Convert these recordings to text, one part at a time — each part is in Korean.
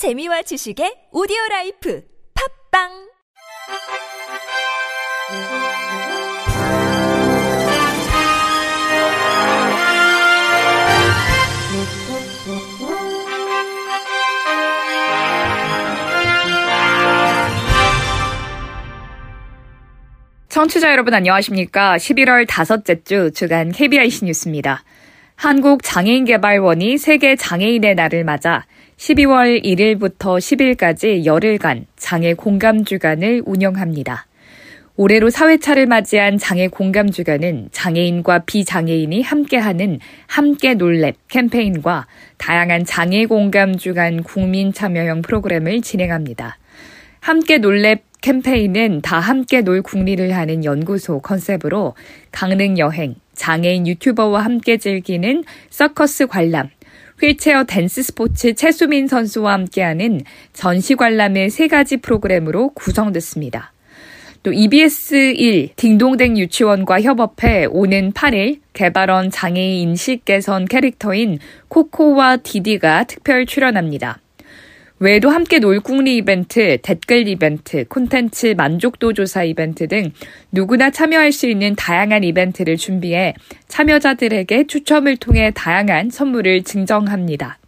재미와 지식의 오디오 라이프 팝빵 청취자 여러분 안녕하십니까? 11월 다섯째 주 주간 KBIC 뉴스입니다. 한국 장애인개발원이 세계 장애인의 날을 맞아 12월 1일부터 10일까지 열흘간 장애 공감 주간을 운영합니다. 올해로 4회차를 맞이한 장애 공감 주간은 장애인과 비장애인이 함께하는 함께 놀랩 캠페인과 다양한 장애 공감 주간 국민 참여형 프로그램을 진행합니다. 함께 놀랩 캠페인은 다 함께 놀 국리를 하는 연구소 컨셉으로 강릉 여행, 장애인 유튜버와 함께 즐기는 서커스 관람, 휠체어 댄스 스포츠 최수민 선수와 함께하는 전시 관람의 세 가지 프로그램으로 구성됐습니다. 또 EBS 1 딩동댕 유치원과 협업해 오는 8일 개발원 장애인 인식 개선 캐릭터인 코코와 디디가 특별 출연합니다. 외에도 함께 놀궁리 이벤트, 댓글 이벤트, 콘텐츠 만족도 조사 이벤트 등 누구나 참여할 수 있는 다양한 이벤트를 준비해 참여자들에게 추첨을 통해 다양한 선물을 증정합니다.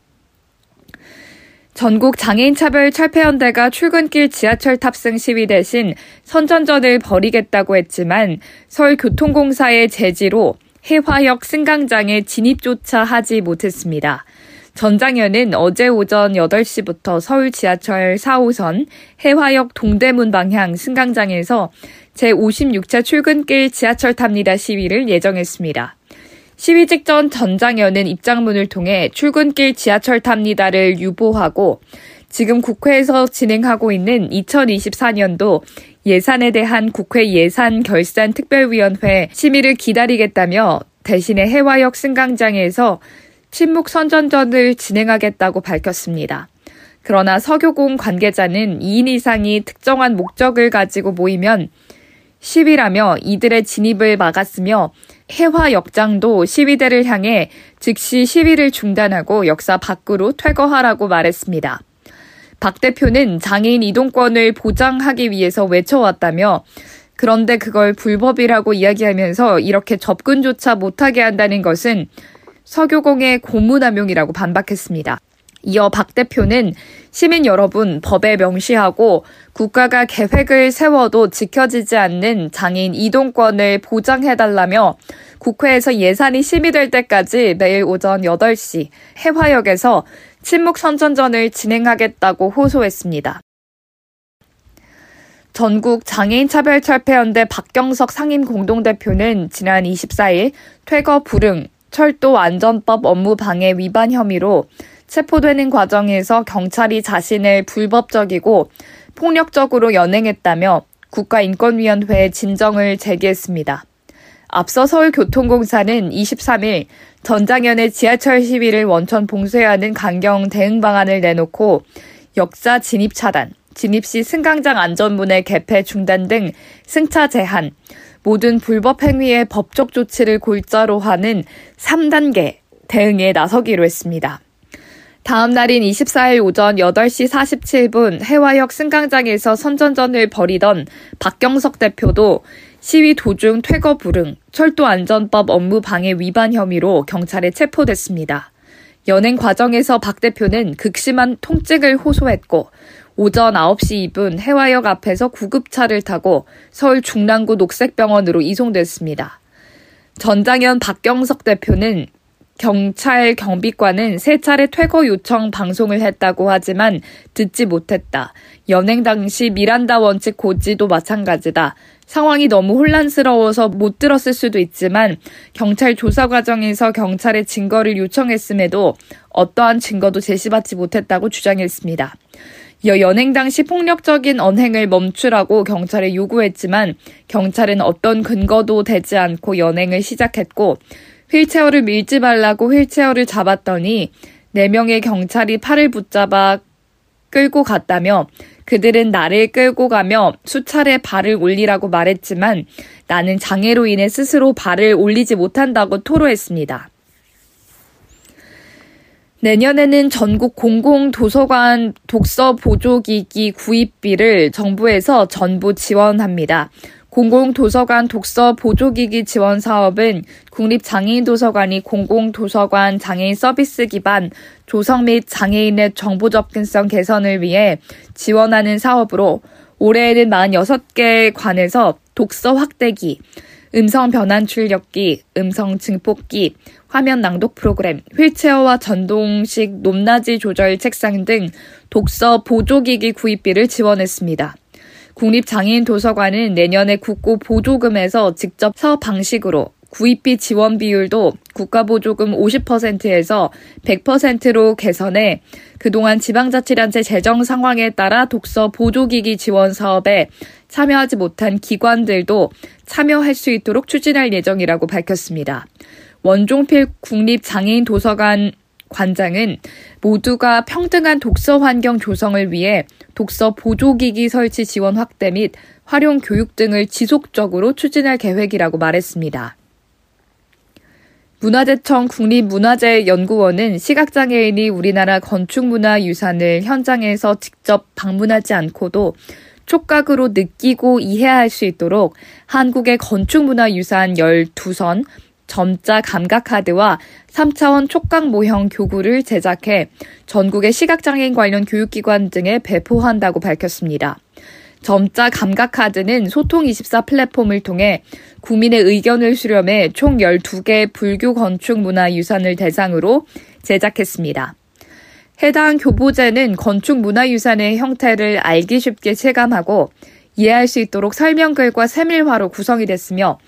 전국 장애인 차별 철폐연대가 출근길 지하철 탑승 시위 대신 선전전을 벌이겠다고 했지만 서울교통공사의 제지로 해화역 승강장에 진입조차 하지 못했습니다. 전장현은 어제 오전 8시부터 서울 지하철 4호선 해화역 동대문 방향 승강장에서 제56차 출근길 지하철 탑니다 시위를 예정했습니다. 시위 직전 전장현은 입장문을 통해 출근길 지하철 탑니다를 유보하고 지금 국회에서 진행하고 있는 2024년도 예산에 대한 국회 예산 결산 특별위원회 심의를 기다리겠다며 대신에 해화역 승강장에서 침묵 선전전을 진행하겠다고 밝혔습니다. 그러나 서교공 관계자는 2인 이상이 특정한 목적을 가지고 모이면 시위라며 이들의 진입을 막았으며 해화 역장도 시위대를 향해 즉시 시위를 중단하고 역사 밖으로 퇴거하라고 말했습니다. 박 대표는 장애인 이동권을 보장하기 위해서 외쳐왔다며 그런데 그걸 불법이라고 이야기하면서 이렇게 접근조차 못하게 한다는 것은 서교공의 고무남용이라고 반박했습니다. 이어 박 대표는 시민 여러분 법에 명시하고 국가가 계획을 세워도 지켜지지 않는 장애인 이동권을 보장해달라며 국회에서 예산이 심의될 때까지 매일 오전 8시 해화역에서 침묵 선전전을 진행하겠다고 호소했습니다. 전국 장애인 차별 철폐연대 박경석 상임 공동대표는 지난 24일 퇴거 불응, 철도 안전법 업무 방해 위반 혐의로 체포되는 과정에서 경찰이 자신을 불법적이고 폭력적으로 연행했다며 국가인권위원회에 진정을 제기했습니다. 앞서 서울교통공사는 23일 전장현의 지하철 시위를 원천 봉쇄하는 강경 대응 방안을 내놓고 역사 진입 차단, 진입 시 승강장 안전문의 개폐 중단 등 승차 제한, 모든 불법 행위의 법적 조치를 골자로 하는 3단계 대응에 나서기로 했습니다. 다음 날인 24일 오전 8시 47분 해화역 승강장에서 선전전을 벌이던 박경석 대표도 시위 도중 퇴거 불응, 철도안전법 업무 방해 위반 혐의로 경찰에 체포됐습니다. 연행 과정에서 박 대표는 극심한 통증을 호소했고 오전 9시 2분 해화역 앞에서 구급차를 타고 서울 중랑구 녹색병원으로 이송됐습니다. 전장현 박경석 대표는 경찰 경비관은 세 차례 퇴거 요청 방송을 했다고 하지만 듣지 못했다. 연행 당시 미란다 원칙 고지도 마찬가지다. 상황이 너무 혼란스러워서 못 들었을 수도 있지만 경찰 조사 과정에서 경찰의 증거를 요청했음에도 어떠한 증거도 제시받지 못했다고 주장했습니다. 이어 연행 당시 폭력적인 언행을 멈추라고 경찰에 요구했지만 경찰은 어떤 근거도 되지 않고 연행을 시작했고 휠체어를 밀지 말라고 휠체어를 잡았더니 4명의 경찰이 팔을 붙잡아 끌고 갔다며 그들은 나를 끌고 가며 수차례 발을 올리라고 말했지만 나는 장애로 인해 스스로 발을 올리지 못한다고 토로했습니다. 내년에는 전국 공공도서관 독서 보조기기 구입비를 정부에서 전부 지원합니다. 공공도서관 독서 보조기기 지원 사업은 국립장애인도서관이 공공도서관 장애인 서비스 기반 조성 및 장애인의 정보 접근성 개선을 위해 지원하는 사업으로 올해에는 46개 관에서 독서 확대기, 음성 변환 출력기, 음성 증폭기, 화면 낭독 프로그램, 휠체어와 전동식 높낮이 조절 책상 등 독서 보조기기 구입비를 지원했습니다. 국립장애인 도서관은 내년에 국고 보조금에서 직접 사업 방식으로 구입비 지원 비율도 국가보조금 50%에서 100%로 개선해 그동안 지방자치단체 재정 상황에 따라 독서 보조기기 지원 사업에 참여하지 못한 기관들도 참여할 수 있도록 추진할 예정이라고 밝혔습니다. 원종필 국립장애인 도서관 관장은 모두가 평등한 독서 환경 조성을 위해 독서 보조기기 설치 지원 확대 및 활용 교육 등을 지속적으로 추진할 계획이라고 말했습니다. 문화재청 국립문화재연구원은 시각장애인이 우리나라 건축문화유산을 현장에서 직접 방문하지 않고도 촉각으로 느끼고 이해할 수 있도록 한국의 건축문화유산 12선, 점자 감각 카드와 3차원 촉각 모형 교구를 제작해 전국의 시각장애인 관련 교육기관 등에 배포한다고 밝혔습니다. 점자 감각 카드는 소통24 플랫폼을 통해 국민의 의견을 수렴해 총 12개 불교 건축 문화 유산을 대상으로 제작했습니다. 해당 교보제는 건축 문화 유산의 형태를 알기 쉽게 체감하고 이해할 수 있도록 설명글과 세밀화로 구성이 됐으며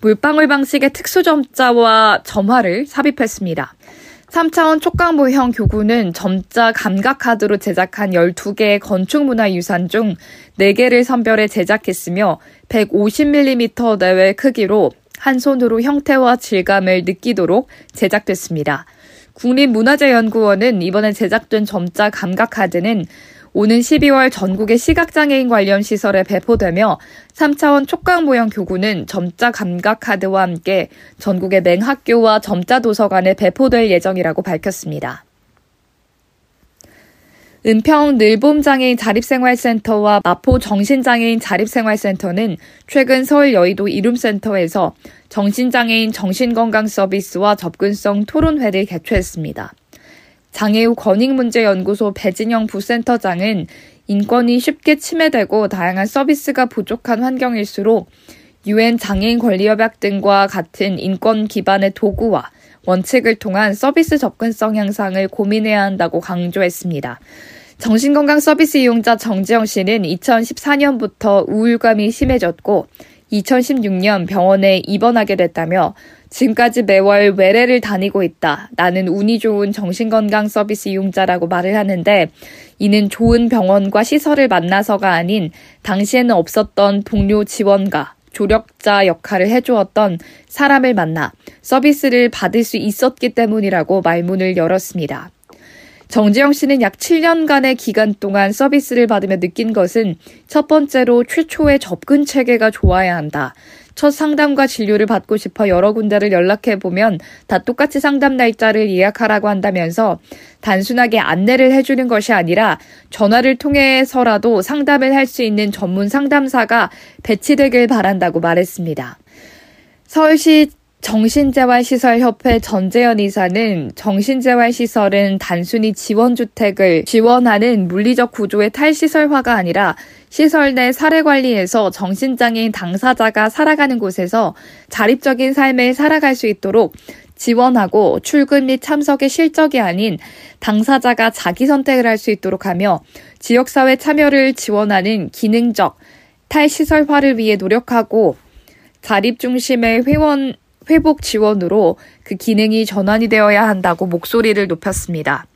물방울 방식의 특수 점자와 점화를 삽입했습니다. 3차원 촉각모형 교구는 점자 감각 카드로 제작한 12개의 건축문화유산 중 4개를 선별해 제작했으며 150mm 내외 크기로 한 손으로 형태와 질감을 느끼도록 제작됐습니다. 국립문화재연구원은 이번에 제작된 점자 감각 카드는 오는 12월 전국의 시각장애인 관련 시설에 배포되며 3차원 촉각 모형 교구는 점자 감각 카드와 함께 전국의 맹학교와 점자 도서관에 배포될 예정이라고 밝혔습니다. 은평 늘봄장애인 자립생활센터와 마포 정신장애인 자립생활센터는 최근 서울 여의도 이룸센터에서 정신장애인 정신건강 서비스와 접근성 토론회를 개최했습니다. 장애우 권익문제연구소 배진영 부센터장은 인권이 쉽게 침해되고 다양한 서비스가 부족한 환경일수록 유엔 장애인 권리협약 등과 같은 인권 기반의 도구와 원칙을 통한 서비스 접근성 향상을 고민해야 한다고 강조했습니다. 정신건강 서비스 이용자 정지영 씨는 2014년부터 우울감이 심해졌고 2016년 병원에 입원하게 됐다며 지금까지 매월 외래를 다니고 있다. 나는 운이 좋은 정신건강 서비스 이용자라고 말을 하는데 이는 좋은 병원과 시설을 만나서가 아닌 당시에는 없었던 동료 지원가, 조력자 역할을 해주었던 사람을 만나 서비스를 받을 수 있었기 때문이라고 말문을 열었습니다. 정지영 씨는 약 7년간의 기간 동안 서비스를 받으며 느낀 것은 첫 번째로 최초의 접근 체계가 좋아야 한다. 첫 상담과 진료를 받고 싶어 여러 군데를 연락해 보면 다 똑같이 상담 날짜를 예약하라고 한다면서 단순하게 안내를 해주는 것이 아니라 전화를 통해서라도 상담을 할 수 있는 전문 상담사가 배치되길 바란다고 말했습니다. 서울시 정신재활시설협회 전재현 이사는 정신재활시설은 단순히 지원주택을 지원하는 물리적 구조의 탈시설화가 아니라 시설 내 사례관리에서 정신장애인 당사자가 살아가는 곳에서 자립적인 삶을 살아갈 수 있도록 지원하고 출근 및 참석의 실적이 아닌 당사자가 자기 선택을 할 수 있도록 하며 지역사회 참여를 지원하는 기능적 탈시설화를 위해 노력하고 자립 중심의 회원 회복 지원으로 그 기능이 전환이 되어야 한다고 목소리를 높였습니다.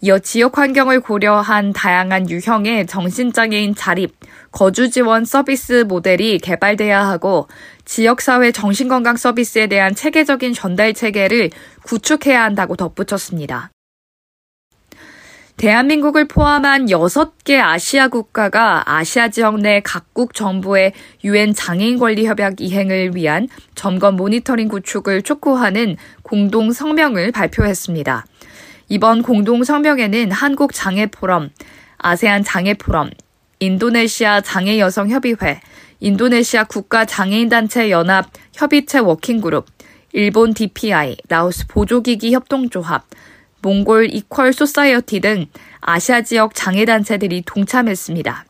이어 지역 환경을 고려한 다양한 유형의 정신장애인 자립, 거주 지원 서비스 모델이 개발돼야 하고 지역사회 정신건강 서비스에 대한 체계적인 전달 체계를 구축해야 한다고 덧붙였습니다. 대한민국을 포함한 6개 아시아 국가가 아시아 지역 내 각국 정부의 유엔 장애인 권리 협약 이행을 위한 점검 모니터링 구축을 촉구하는 공동 성명을 발표했습니다. 이번 공동 성명에는 한국 장애 포럼, 아세안 장애 포럼, 인도네시아 장애 여성 협의회, 인도네시아 국가 장애인 단체 연합 협의체 working group, 일본 DPI, 라오스 보조기기 협동조합, 몽골 Equal Society 등 아시아 지역 장애 단체들이 동참했습니다.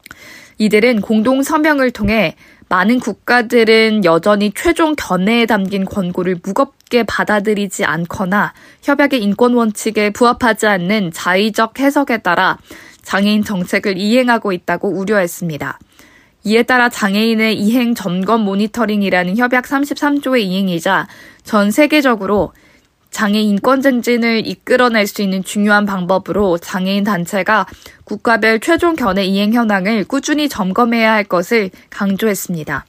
이들은 공동 성명을 통해 많은 국가들은 여전히 최종 견해에 담긴 권고를 무겁게 받아들이지 않거나 협약의 인권 원칙에 부합하지 않는 자의적 해석에 따라 장애인 정책을 이행하고 있다고 우려했습니다. 이에 따라 장애인의 이행 점검 모니터링이라는 협약 33조의 이행이자 전 세계적으로 장애인 인권 증진을 이끌어낼 수 있는 중요한 방법으로 장애인 단체가 국가별 최종 견해 이행 현황을 꾸준히 점검해야 할 것을 강조했습니다.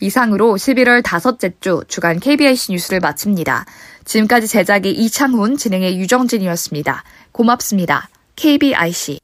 이상으로 11월 다섯째 주 주간 KBIC 뉴스를 마칩니다. 지금까지 제작의 이창훈, 진행의 유정진이었습니다. 고맙습니다. KBIC